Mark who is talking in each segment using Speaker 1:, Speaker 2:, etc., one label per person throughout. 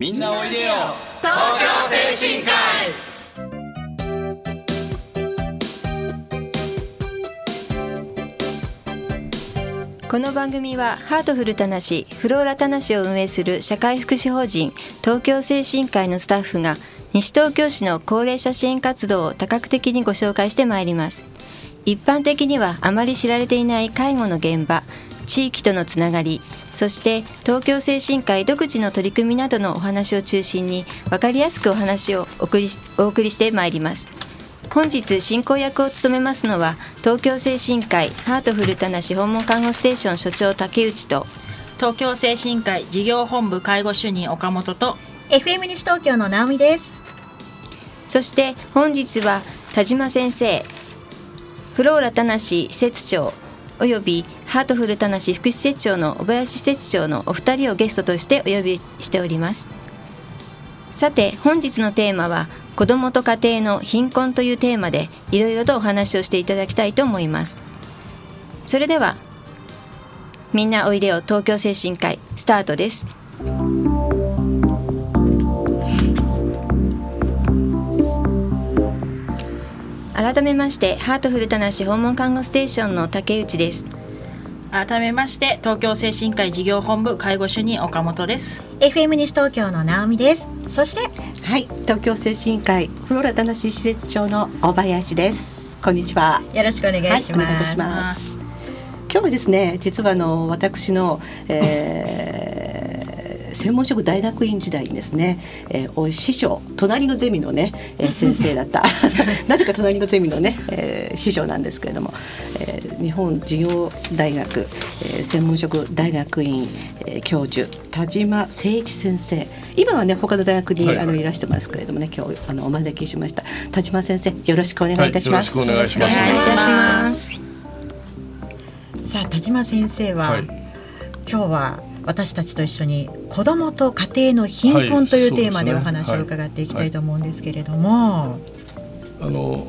Speaker 1: みんなおいでよ。
Speaker 2: 東京精神科
Speaker 3: 医。この番組はハートフルたなしフローラたなしを運営する社会福祉法人東京精神科医のスタッフが西東京市の高齢者支援活動を多角的にご紹介してまいります。一般的にはあまり知られていない介護の現場地域とのつながりそして東京精神科医独自の取り組みなどのお話を中心に分かりやすくお話をお送りお送りしてまいります。本日進行役を務めますのは東京精神科医ハートフルたなし訪問看護ステーション所長竹内と
Speaker 4: 東京精神科医事業本部介護主任岡本と
Speaker 5: FM 西東京の直美です。
Speaker 3: そして本日は田島先生フローラたなし施設長およびハートフルたなし福祉施設長の小林施設長のお二人をゲストとしてお呼びしております。さて本日のテーマは子どもと家庭の貧困というテーマでいろいろとお話をしていただきたいと思います。それではみんなおいでよ東京精神科医スタートです。改めましてハートフルたなし訪問看護ステーションの竹内です。
Speaker 4: 改めまして東京精神科医事業本部介護主任岡本です。
Speaker 5: FM 西東京の直美です。そして
Speaker 6: はい東京精神科医フローラたなし施設長の小林です。こんにちは。
Speaker 5: よろしくお願いします、はい、お願いいたし
Speaker 6: ます。今日はですね実はあの私の、えー専門職大学院時代にですね、えー、お師匠隣のゼミのね、えー、先生だった。なぜか隣のゼミのね、えー、師匠なんですけれども、えー、日本事業大学、えー、専門職大学院、えー、教授田島誠一先生。今はね他の大学に、はい、あのいらしてますけれどもね今日あのお招きしました。田島先生よろしくお願いいたします、
Speaker 1: はい、よろしくお願いします。
Speaker 5: さあ田島先生は、はい、今日は私たちと一緒に子どもと家庭の貧困というテーマでお話を伺っていきたいと思うんですけれども。
Speaker 1: あの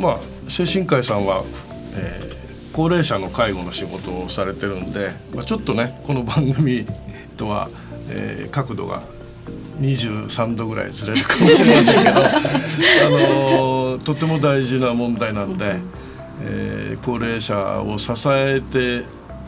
Speaker 1: まあ精神科医さんは、えー、高齢者の介護の仕事をされてるんで、まあ、ちょっとねこの番組とは、えー、角度が23度ぐらいずれるかもしれませんけどあのとても大事な問題なんで、えー、高齢者を支えて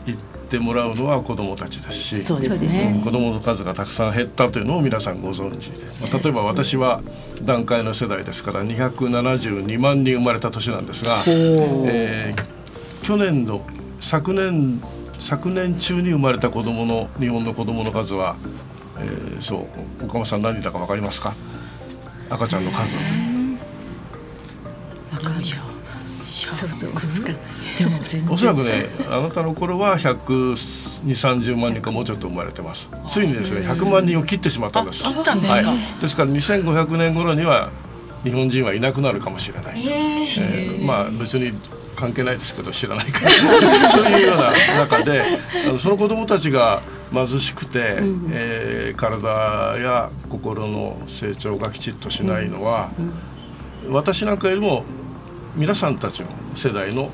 Speaker 1: いってってもらうのは子どもたちですし
Speaker 6: そうですね、
Speaker 1: 子どもの数がたくさん減ったというのを皆さんご存知です、まあ、例えば私は段階の世代ですから272万人生まれた年なんですが、えー、去年の昨年昨年中に生まれた子どもの日本の子どもの数は、えー、そう岡本さん何だか分かりますか？赤ちゃんの数。
Speaker 3: 分かるよ想像がつか。ない
Speaker 1: でも全然おそらくねあなたの頃は12030万人かもうちょっと生まれてます。ついにですね100万人を切ってしまったんです。
Speaker 4: 切ったんですか、はい、
Speaker 1: ですから2500年頃には日本人はいなくなるかもしれない、えー、まあ別に関係ないですけど知らないから というような中であのその子どもたちが貧しくて、うん、えー、体や心の成長がきちっとしないのは、うんうん、私なんかよりも皆さんたちの世代の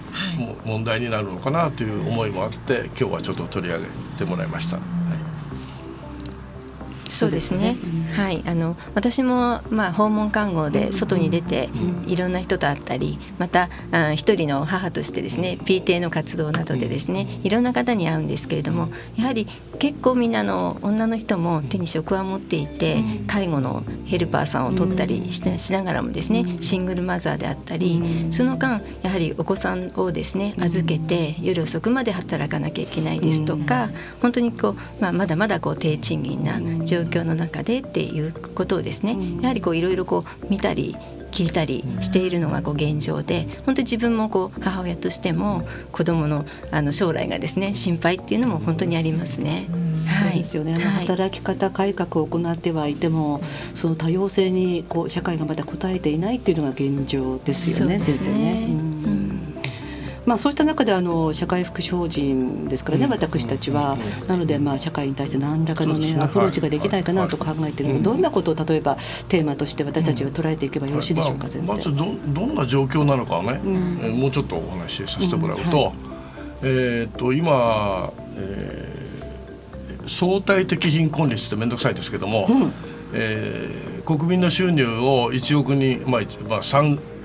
Speaker 1: 問題になるのかなという思いもあって今日はちょっと取り上げてもらいました。
Speaker 3: そうですね。はい、あの私もまあ訪問看護で外に出ていろんな人と会ったり、また一人の母としてですね、PTA の活動などでですね、いろんな方に会うんですけれども、やはり結構みんなの女の人も手に職は持っていて、介護のヘルパーさんを取ったりししながらもですね、シングルマザーであったり、その間やはりお子さんをですね預けて夜遅くまで働かなきゃいけないですとか、本当にこうまあまだまだこう低賃金な状況況の中でっていうことをですね、やはりこういろいろこう見たり聞いたりしているのがこう現状で本当に自分もこう母親としても子どものあの将来がですね心配っていうのも本当にありますね。
Speaker 6: はい、そうですよね、働き方改革を行ってはいてもその多様性にこう社会がまだ応えていないっていうのが現状ですよね、ね。先生ね。うんまあ、そうした中であの社会福祉法人ですからね、私たちは。なので、まあ、社会に対して何らかの、ね、アプローチができないかなと考えているので、どんなことを例えばテーマとして私たちが捉えていけばよろしいでしょうか、先生。
Speaker 1: まずどどんな状況なのかね、うん、もうちょっとお話しさせてもらうと、はい、えっと今、えー、相対的貧困率って面倒くさいですけども、うん。えー、国民の収入を1億人、まあまあ、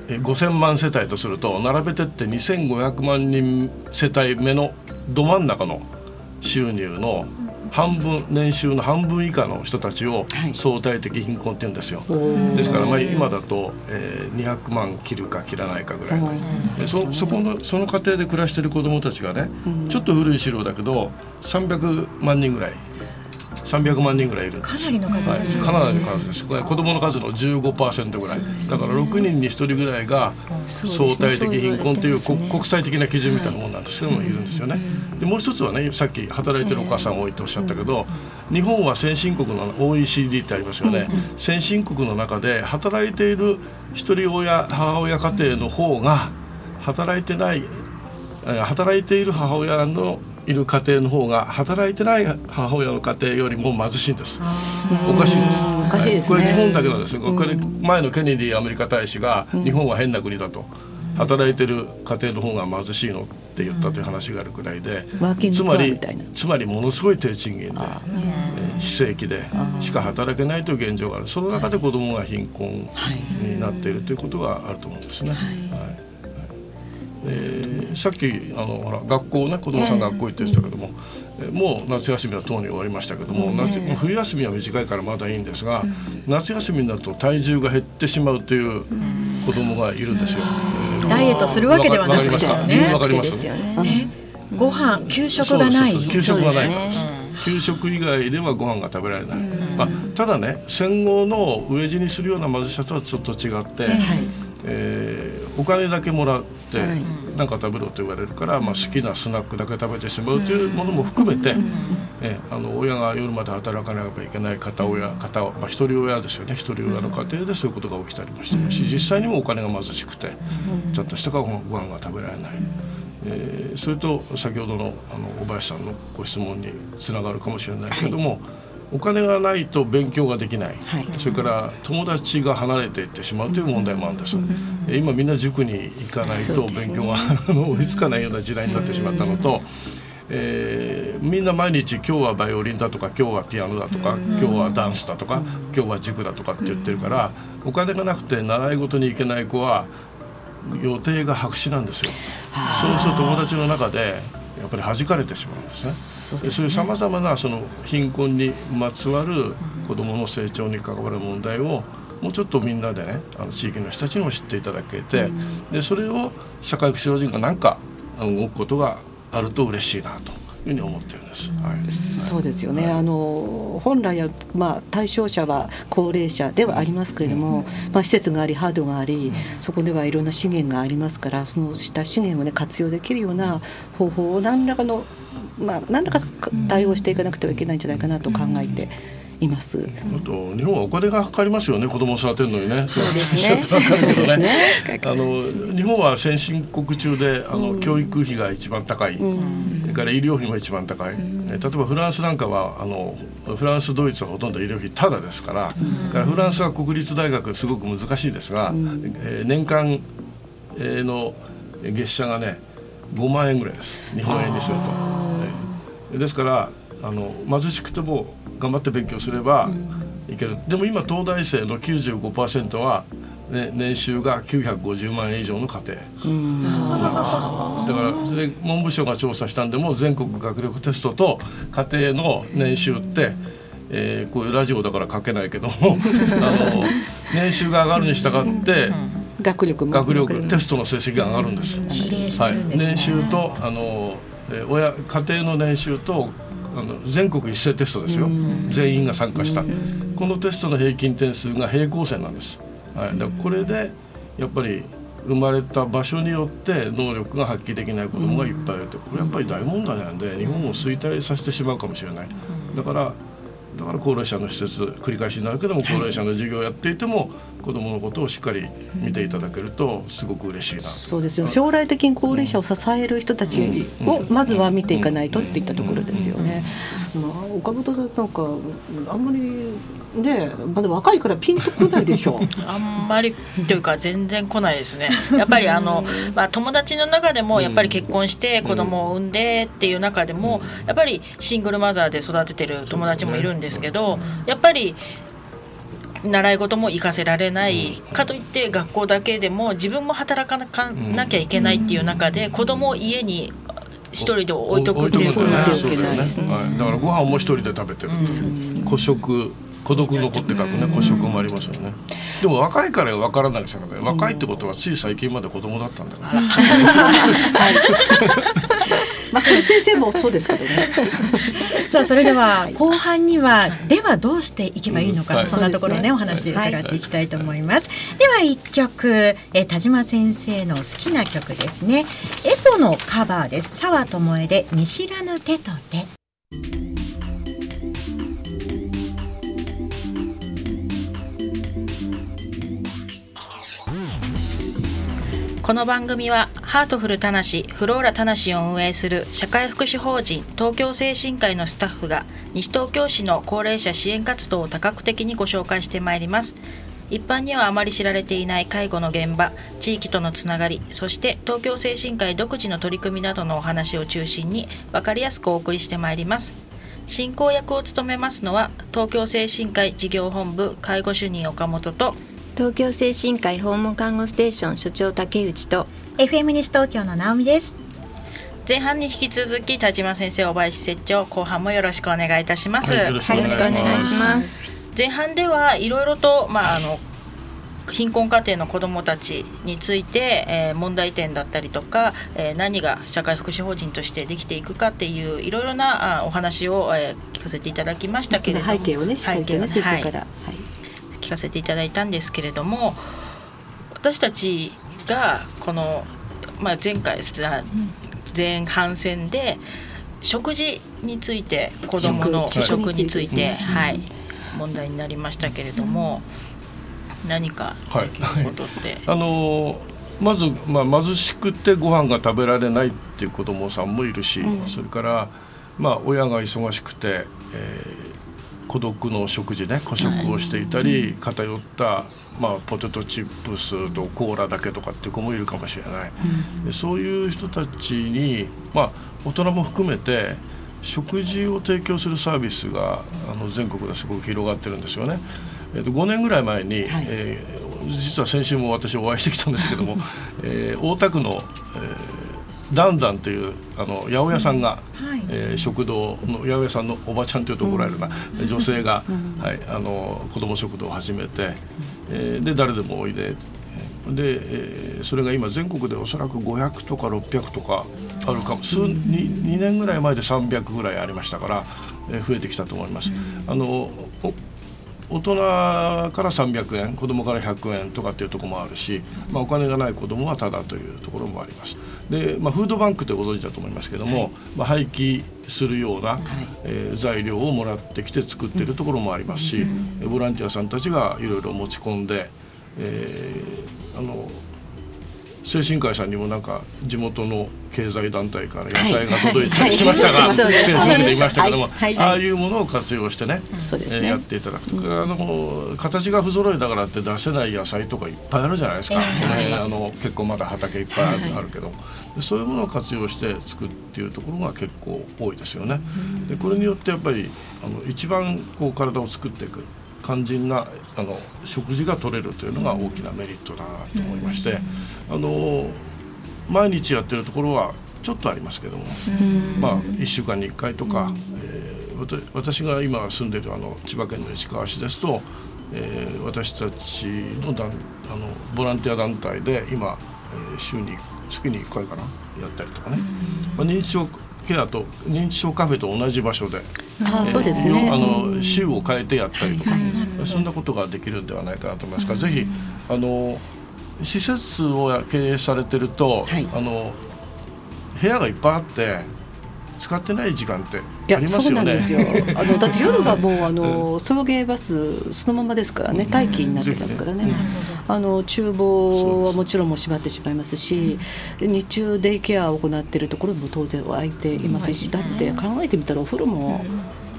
Speaker 1: 5000万世帯とすると並べてって2500万人世帯目のど真ん中の収入の半分年収の半分以下の人たちを相対的貧困って言うんですよ、はい、ですからまあ今だと、えー、200万切るか切らないかぐらいの。そそこのその家庭で暮らしてる子どもたちがねちょっと古い資料だけど300万人ぐらい300万人ぐらいいるんです。かなりの数です、ね、はい、かなりの数です。これ子どもの数の15%ぐらい。だから6人に1人ぐらいが相対的貧困という国際的な基準みたいなものなんですけどもい。るんですよね。でもう一つはねさっき働いてるお母さん多いとおっしゃったけど日本は先進国の OECD ってありますよね。先進国の中で働いている一人親母親家庭の方が働いてない働いている母親のいる家庭の方が働いてない母親の家庭よりも貧しいんです。おかしいです、
Speaker 6: ね。はい、
Speaker 1: これ日本だけなんです。これ前のケネディアメリカ大使が日本は変な国だと。働いてる家庭の方が貧しいのって言ったという話があるくらいで、つまりつまりものすごい低賃金で、え非正規でしか働けないという現状がある。その中で子どもが貧困になっているということがあると思うんですね。はいえー、さっきあのほら学校ね子供さん学校行ってたけども、えー、もう夏休みはとうに終わりましたけども、夏冬休みは短いからまだいいんですが、夏休みになると体重が減ってしまうという子供がいるんですよ。
Speaker 5: えー、ダイエットするわけではなくて
Speaker 1: ね。わかりますよ
Speaker 5: ね。ご飯給食がない。
Speaker 1: 給食がない。からです。給食以外ではご飯が食べられない、まあ、ただね戦後の飢え死にするような貧しさとはちょっと違って、はい、えー、お金だけもらって何か食べろと言われるから、まあ、好きなスナックだけ食べてしまうというものも含めて、えあの親が夜まで働かなければいけない片親片、まあ、一人親ですよね。一人親の家庭でそういうことが起きたりもしてるし実際にもお金が貧しくてちゃんとしたご飯が食べられない。えー、それと先ほどのあの小林さんのご質問につながるかもしれないけども、はいお金がないと勉強ができない、はい、それから友達が離れていってしまうという問題もあるんです、うん、今みんな塾に行かないと勉強が、ね、追いつかないような時代になってしまったのと、えー、みんな毎日今日はバイオリンだとか今日はピアノだとか今日はダンスだとか今日は塾だとかって言ってるからお金がなくて習い事に行けない子は予定が白紙なんですよ。そうすると友達の中でやっぱり弾かれてしまうんですね。そうそういうさまざまなその貧困にまつわる子どもの成長に関わる問題をもうちょっとみんなでねあの地域の人たちにも知っていただけて、でそれを社会福祉法人が何か動くことがあると嬉しいなというふうに思ってるんです。はい、
Speaker 6: そうですよね。はい、あの本来はまあ対象者は高齢者ではありますけれども、うん、まあ施設がありハードがあり、うん、そこではいろんな資源がありますから、そのした資源をね活用できるような方法を何らかのまあ何らか対応していかなくてはいけないんじゃないかなと考えて。います。
Speaker 1: あと日本はお金がかかりますよね子供を育てるのにね。
Speaker 6: そうですね。
Speaker 1: あの日本は先進国中であの、教育費が一番高い。それから医療費も一番高い、例えばフランスなんかはあのフランスドイツはほとんど医療費ただですから,、からフランスは国立大学すごく難しいですが、え年間の月謝がね5万円ぐらいです日本円にすると。ですからあの貧しくても頑張って勉強すればいける、でも今東大生の95%はね、年収が950万円以上の家庭。なん。ですだからそれ文部省が調査したんでも全国学力テストと家庭の年収って、えー、こういうラジオだから書けないけども あの年収が上がるに従って
Speaker 6: 学力
Speaker 1: 学力テストの成績が上がるんです。はい、年収とあの、えー、親家庭の年収とあの全国一斉テストですよ。全員が参加した。このテストの平均点数が平行線なんです。はい、だこれでやっぱり生まれた場所によって能力が発揮できない子どもがいっぱいいると。これやっぱり大問題なんで日本を衰退させてしまうかもしれない。だからだから高齢者の施設繰り返しになるけども高齢者の授業をやっていても子どものことをしっかり見ていただけるとすごく嬉しいな
Speaker 6: そうですよ。将来的に高齢者を支える人たちをまずは見ていかないとっていったところですよね。岡本さんなんかあんまりねまだ若いからピンとこないでしょ
Speaker 4: あんまりというか全然来ないですね。やっぱりあの、まあ、友達の中でもやっぱり結婚して子供を産んでっていう中でもやっぱりシングルマザーで育ててる友達もいるんですけどやっぱり習い事も行かせられない、かといって学校だけでも自分も働かなきゃいけないっていう中で子供を家に一人で置いとくっていうのは、
Speaker 1: だからご飯も一人で食べてる、孤食孤独残って書くね孤食もありますよね。でも若いから分からないですよね。若いってことはつい最近まで子供だったんだから、
Speaker 6: まあ先生もそうですけどね。
Speaker 5: さあそれでは後半にはではどうしていけばいいのか、そんなところね、ね、お話伺っていきたいと思います、はい、では一曲え田島先生の好きな曲ですね。エポのカバーです。沢智恵で見知らぬ手と手
Speaker 4: この番組はハートフルたなしフローラたなしを運営する社会福祉法人東京精神科医のスタッフが西東京市の高齢者支援活動を多角的にご紹介してまいります。一般にはあまり知られていない介護の現場地域とのつながりそして東京精神科医独自の取り組みなどのお話を中心に分かりやすくお送りしてまいります。進行役を務めますのは東京精神科医事業本部介護主任岡本と
Speaker 3: 東京精神科医訪問看護ステーション所長竹内と
Speaker 5: FM 西東京の直美です。
Speaker 4: 前半に引き続き田島先生小林設長後半もよろしくお願いいたします、
Speaker 3: はい、よろしくお願いします。
Speaker 4: 前半ではいろいろとまああの貧困家庭の子どもたちについて、えー、問題点だったりとか、えー、何が社会福祉法人としてできていくかっていういろいろなあお話を、えー、聞かせていただきましたけれども。
Speaker 6: 背景をね背景をね先生から、はい、はい
Speaker 4: 聞かせていただいたんですけれども私たちがこの、まあ、前回前半戦で食事について子どもの食について、はい、問題になりましたけれども、何かできることって、
Speaker 1: はい、あのまず、まあ、貧しくてご飯が食べられないっていう子どもさんもいるし、うん、それから、まあ、親が忙しくて、えー、孤独の食事ね孤食をしていたり、偏った、まあ、ポテトチップスとコーラだけとかっていう子もいるかもしれない、でそういう人たちに、まあ、大人も含めて食事を提供するサービスがあの全国ですごく広がってるんですよね。えー、と5年ぐらい前に、はい、えー、実は先週も私お会いしてきたんですけども、えー、大田区の、えーダンダンというあの八百屋さんが、うんはい、えー、食堂の八百屋さんのおばちゃんというと怒られるな、うん、女性が、はい、あの子ども食堂を始めて、えー、で誰でもおいでで、えー、それが今全国でおそらく500とか600とかあるかも数 2, 2年ぐらい前で300ぐらいありましたから、えー、増えてきたと思います。あの大人から300円子供から100円とかっていうところもあるし、まあ、お金がない子供はただというところもあります。で、まあ、フードバンクってご存知だと思いますけども、はい、まあ、廃棄するような、はい、えー、材料をもらってきて作っているところもありますし、うん、ボランティアさんたちがいろいろ持ち込んで、えー、あの精神科医さんにもなんか地元の経済団体から野菜が届いたりしましたが、はい。はい、フェイスブックで言いましたけども、ああいうものを活用してねね、えー、やっていただく。とか、あの形が不揃いだからって出せない野菜とかいっぱいあるじゃないですか、えー、あの結構まだ畑いっぱいあるけど、そういうものを活用して作っているところが結構多いですよね。でこれによってやっぱりあの一番こう体を作っていく肝心なあの食事が取れるというのが大きなメリットだなと思いまして、あの毎日やってるところはちょっとありますけども、まあ、1週間に1回とか、えー、私が今住んでいるあの千葉県の市川市ですと、えー、私たちのだんあのボランティア団体で今、えー、週に月に1回かなやったりとかね、まあ、認知症ケアと認知症カフェと同じ場所で。
Speaker 6: あそうですね。
Speaker 1: あの週を変えてやったりとか、そんなことができるんではないかなと思いますから、ぜひあの施設を経営されてると、あの部屋がいっぱいあって。使ってない時間ってありますよね。
Speaker 6: あのだって夜はもうあの送迎バスそのままですからね待機になってますからね。あの厨房はもちろんも閉まってしまいますし、日中デイケアを行っているところも当然空いていますし、だって考えてみたらお風呂も。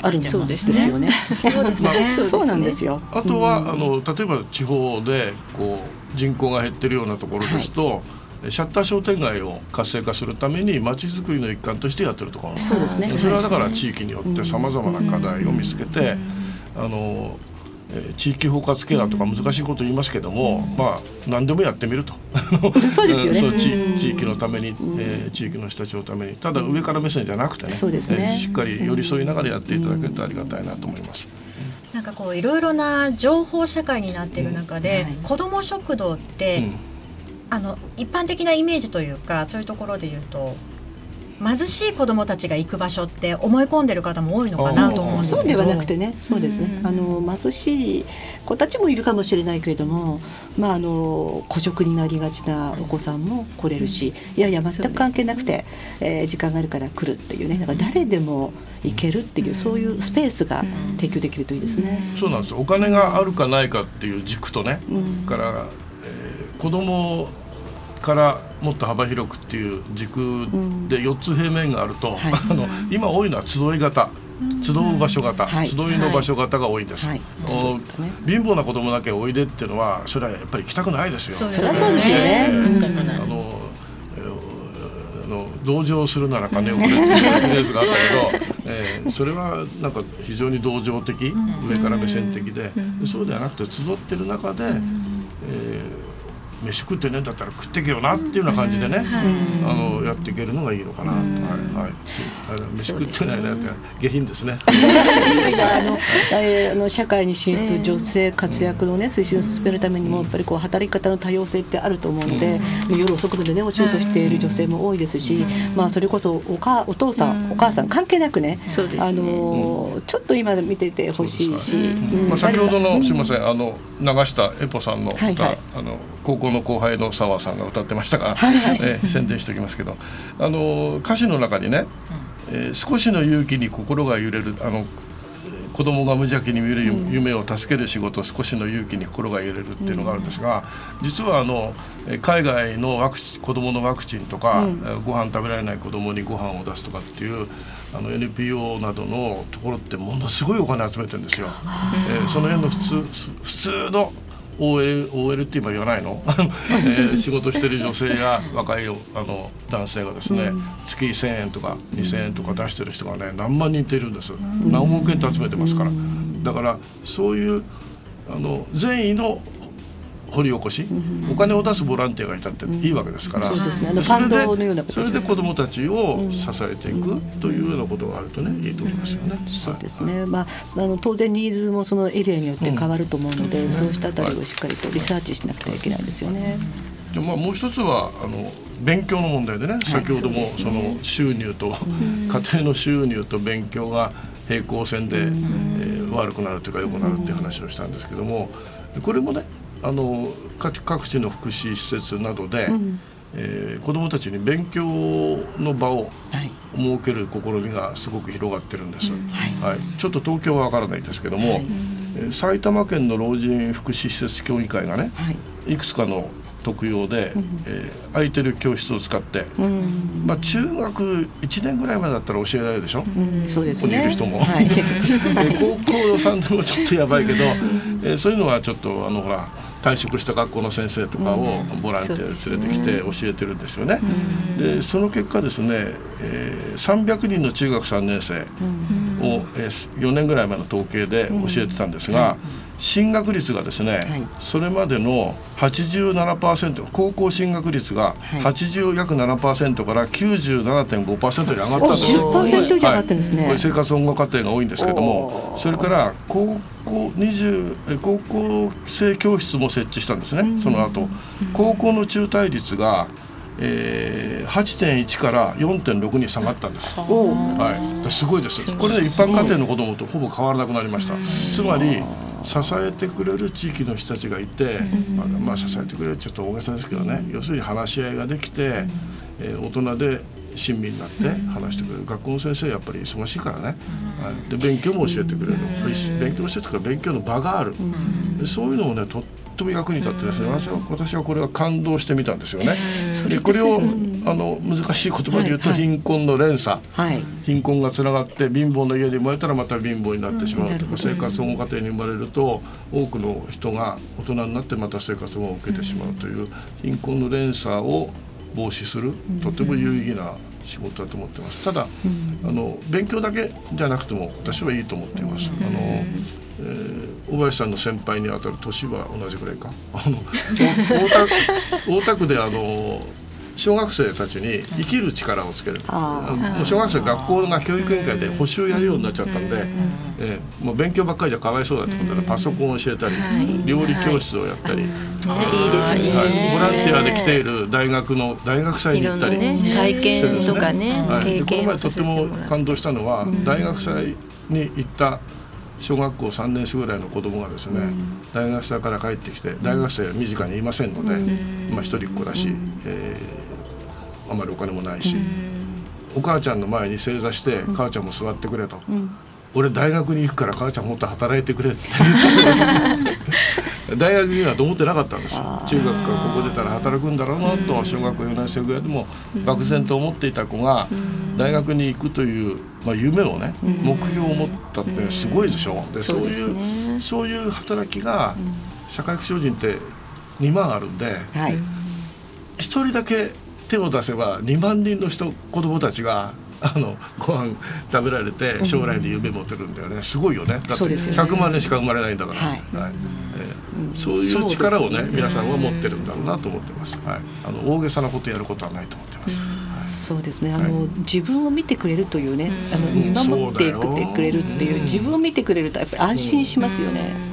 Speaker 6: あるんですよね。
Speaker 5: そうですね。
Speaker 6: そうなんですよ。
Speaker 1: あとは、あの例えば地方でこう人口が減ってるようなところですと、シャッター商店街を活性化するためにまちづくりの一環としてやってるところ。
Speaker 6: そうですね。
Speaker 1: それはだから地域によってさまざまな課題を見つけて、あのえー、地域包括ケアとか難しいこと言いますけども、うん、まあ何でもやってみると。
Speaker 6: そうですよね。そう
Speaker 1: 地地域のために、えー、地域の人たちのために。ただ上から目線じゃなくてねそうですね、えー、しっかり寄り添いながらやっていただけるとありがたいなと思います。
Speaker 5: なんかこういろいろな情報社会になっている中で、うん。はい、子ども食堂って、うん、あの一般的なイメージというかそういうところで言うと貧しい子どもたちが行く場所って思い込んでる方も多いのかなと思うんですけど。
Speaker 6: そうではなくてね。そうですね、うん、あの貧しい子たちもいるかもしれないけれども、まあ、あの孤食になりがちなお子さんも来れるし、うん、いやいや全く関係なくて、えー、時間があるから来るっていうね。だから誰でも行けるっていう、そういうスペースが提供できるといいですね。
Speaker 1: そうなんです。お金があるかないかっていう軸とね、から、えー、子供からもっと幅広くっていう軸で4つ平面があると、うんはい、あの今多いのは集い型集う場所型、はい、集いの場所型が多いんです、はい、貧乏な子供だけおいでっていうのはそれはやっぱり行きたくないですよ。
Speaker 6: そりゃそうですよね、
Speaker 1: あのの同情するなら金をくれっていうイメージがあったけど、えー、それはなんか非常に同情的、上から目線的で、そうではなくて集ってる中で、えー飯食ってねえんだったら食ってけよなっていうような感じでね、あのやっていけるのがいいのかな、はいはい、飯食ってないなって。下品ですね。
Speaker 6: あの、あの社会に進出女性活躍のね推進を進めるためにもやっぱりこう働き方の多様性ってあると思うので、夜遅くまでねお仕事している女性も多いですし、まあそれこそおかお父さん、お母さん関係なくね、あのちょっと今見ててほしいし、
Speaker 1: まあ先ほどのすみません。あの流したエポさんの歌、あの高校の後輩の澤さんが歌ってましたが、はい。はい、えー、宣伝しておきますけどあの歌詞の中にね、えー、少しの勇気に心が揺れるあの子供が無邪気に見る夢を助ける仕事、少しの勇気に心が揺れるっていうのがあるんですが、実はあの海外のワクチン子供のワクチンとか、うん、ご飯食べられない子供にご飯を出すとかっていうあの NPO などのところってものすごいお金集めてるんですよ。えー、その辺の普通普通の OL, OL って今言わない の、えー、仕事してる女性や若いあの男性がですね、うん、月1,000円とか2,000円とか出してる人がね何万人っているんです、うん、何億円と集めてますから、だからそういうあの善意の掘り起こし、お金を出すボランティアがいたっていいわけですから、そうですね、それでそれで子どもたちを支えていくというようなことがあるとねいいと思いますよね。
Speaker 6: そうですね、まああの当然ニーズもそのエリアによって変わると思うので、そうしたあたりをしっかりとリサーチしなくてはいけないですよね。
Speaker 1: でまあもう一つはあの勉強の問題でね、先ほどもその収入と、家庭の収入と勉強が平行線で、えー、悪くなるというか良くなるっていう話をしたんですけどもこれもねあの各地の福祉施設などで、うん、えー、子どもたちに勉強の場を設ける試みがすごく広がってるんです、はい、はい、ちょっと東京はわからないですけども、はい、えー、埼玉県の老人福祉施設協議会がね、はい、いくつかの特養で、うん、えー、空いてる教室を使って、うん、まあ、中学1年ぐらいまでだったら教えられるでしょ、うん、そうですね、ここにいる人も、はい、高校3でもちょっとやばいけど、えー、そういうのはちょっとあのほら退職した学校の先生とかをボランティア連れてきて教えてるんですよね。でその結果ですね、えー、300人の中学3年生を、えー、4年ぐらい前の統計で教えてたんですが。進学率がですね、はい、それまでの87%高校進学率が80約7%から97.5%に上がったんですよ。
Speaker 6: 10%以上上がってですね、
Speaker 1: これ生活保護家庭が多いんですけどもそれから高校20高校生教室も設置したんですね、その後。高校の中退率がえー、8.1から4.6に下がったんです。はい、すごいです。これで一般家庭の子どもとほぼ変わらなくなりました。つまり支えてくれる地域の人たちがいて、まあ、まあ、支えてくれるちょっと大げさですけどね、要するに話し合いができて、えー、大人で親身になって話してくれる、学校の先生やっぱり忙しいからね、はい、で勉強も教えてくれる、勉強教えてから勉強の場がある、そういうのもねととも役に立ってですね私は私はこれは感動してみたんですよね。でこれをあの難しい言葉で言うと貧困の連鎖、はい、貧困がつながって貧乏の家に生まれたらまた貧乏になってしまうとか、生活保護家庭に生まれると多くの人が大人になってまた生活保護を受けてしまうという貧困の連鎖を防止するとても有意義な仕事だと思ってますただ、あの勉強だけじゃなくても私はいいと思っています。あのえー、小林さんの先輩にあたる年は同じぐらいか。あの大田区であの小学生たちに生きる力をつける。もう小学生学校が教育委員会で補習やるようになっちゃったんで、えー、もう勉強ばっかりじゃかわいそうだってことでパソコンを教えたり、料理教室をやったり、
Speaker 3: はい。い。いですね、
Speaker 1: はい、ボランティアで来ている大学の大学祭に行ったり、
Speaker 3: ね、体験とかね、
Speaker 1: はい、この前とっても感動したのは、大学祭に行った小学校3年生ぐらいの子供がですね、大学生から帰ってきて大学生は身近にいませんので、まあ、一人っ子だし、えーあまりお金もないし、お母ちゃんの前に正座して「母ちゃんも座ってくれ」と。俺大学に行くから母ちゃんもっと働いてくれって言って大学にはと思ってなかったんです。中学からここ出たら働くんだろうなと小学校4年生ぐらいでも漠然と思っていた子が大学に行くという、まあ、夢をね目標を持ったってすごいでしょ。でそういうそういう働きが社会福祉法人って2万あるんで、はい、1人だけ手を出せば2万人の人子供たちがあのご飯食べられて将来の夢持てるんだよね。すごいよね。だって100万人しか生まれないんだから、はい。はい。えー、そういう力をね皆さんは持ってるんだろうなと思ってます、はい、あの大げさなことやることはないと思ってます。
Speaker 6: そうですね。あの、はい、自分を見てくれるというね、あの見守ってくれるっていう自分を見てくれるとやっぱり安心しますよね。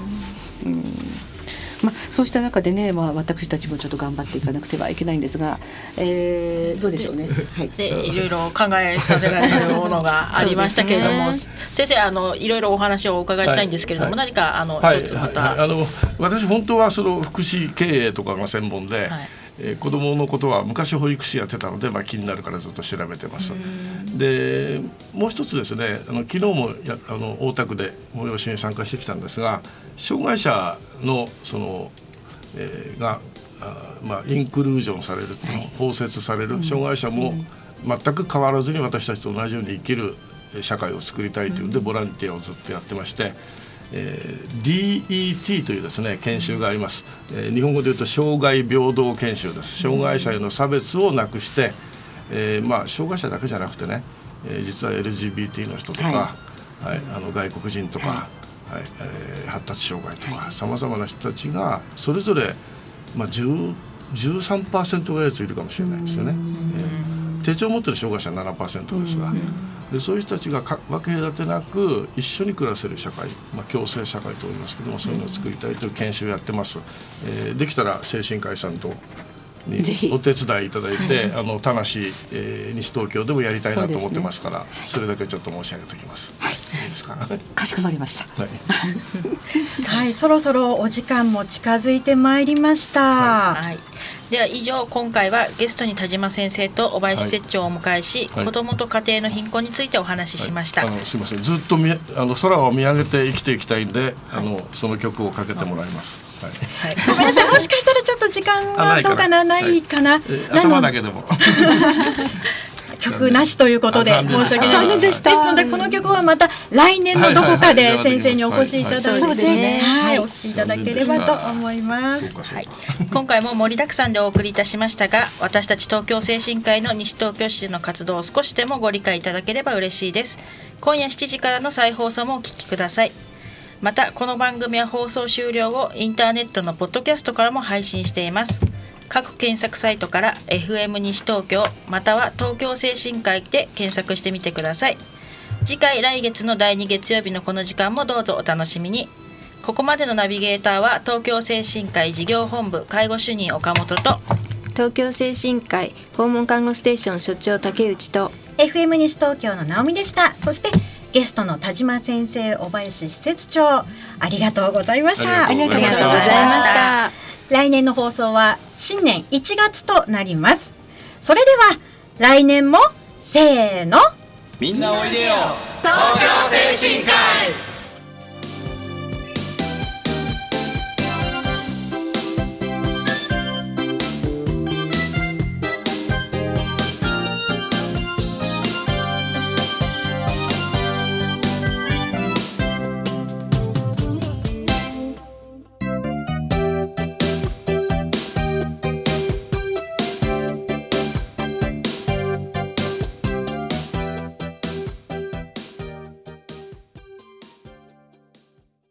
Speaker 6: そうした中でね、まあ、私たちもちょっと頑張っていかなくてはいけないんですが、えー、どうでしょうね。
Speaker 4: はい、でいろいろ考えさせられるものがありましたけれども、ね、先生あのいろいろお話をお伺いしたいんですけれども、はい、何かあの、はい、一つまた、はい、あの
Speaker 1: 私本当はその福祉経営とかが専門で。はい。えー、子どものことは昔保育士やってたので、まあ、気になるからずっと調べてます。でもう一つですねあの昨日もやあの大田区で催しに参加してきたんですが障害者のその、えー、があ、まあ、インクルージョンされるっていうの包摂される、障害者も全く変わらずに私たちと同じように生きる社会を作りたいというん。でボランティアをずっとやってまして。えー、DET というですね研修があります、えー、日本語で言うと障害平等研修です。障害者への差別をなくして、えー、まあ障害者だけじゃなくてね、えー、実は LGBT の人とか、はい、はい、あの外国人とか、はいはいえー、発達障害とかさまざまな人たちがそれぞれ、まあ、13%ぐらいついるかもしれないですよね。えー、手帳を持ってる障害者は7%ですが。でそういう人たちが分け隔てなく一緒に暮らせる社会、まあ、共生社会と言いますけどもそういうのを作りたいという研修をやってます、えー、できたら精神科医さんとにお手伝いいただいて、あの田無、えー、西東京でもやりたいなと思ってますからそ、ね,、れだけちょっと申し上げておきます。はい、いいですか？
Speaker 6: かしこまりました。はい、
Speaker 5: はい、そろそろお時間も近づいてまいりました。はい、はい
Speaker 4: では以上今回はゲストに田島先生と小林節長をお迎えし、はい、子どもと家庭の貧困についてお話ししました、
Speaker 1: はい、あのすみません。ずっとみあの空を見上げて生きていきたいんで、あのその曲をかけてもらいます。
Speaker 5: はい、ごめんなさいもしかしたらちょっと時間はどうかなないかな。
Speaker 1: 頭だけでも。
Speaker 5: 曲なしということで申し訳ないです。ですのでこの曲はまた来年のどこかで先生にお越しいただいて、はい、お聴きい。ただければと思います。はい、
Speaker 4: 今回も盛りだくさんでお送りいたしましたが、私たち東京精神科医の西東京市の活動を少しでもご理解いただければ嬉しいです。今夜7時からの再放送もお聞きください。またこの番組は放送終了後インターネットのポッドキャストからも配信しています。各検索サイトから FM 西東京または東京精神科医で検索してみてください。次回来月の第2月曜日のこの時間もどうぞお楽しみに。ここまでのナビゲーターは東京精神科医事業本部介護主任岡本と
Speaker 3: 東京精神科医訪問看護ステーション所長竹内と
Speaker 5: FM 西東京の直美でした。そしてゲストの田島先生小林施設長ありがとうございました。
Speaker 3: ありがとうございました。
Speaker 5: 来年の放送は新年1月となります。それでは来年もせーの。
Speaker 2: みんなおいでよ。東京精神科医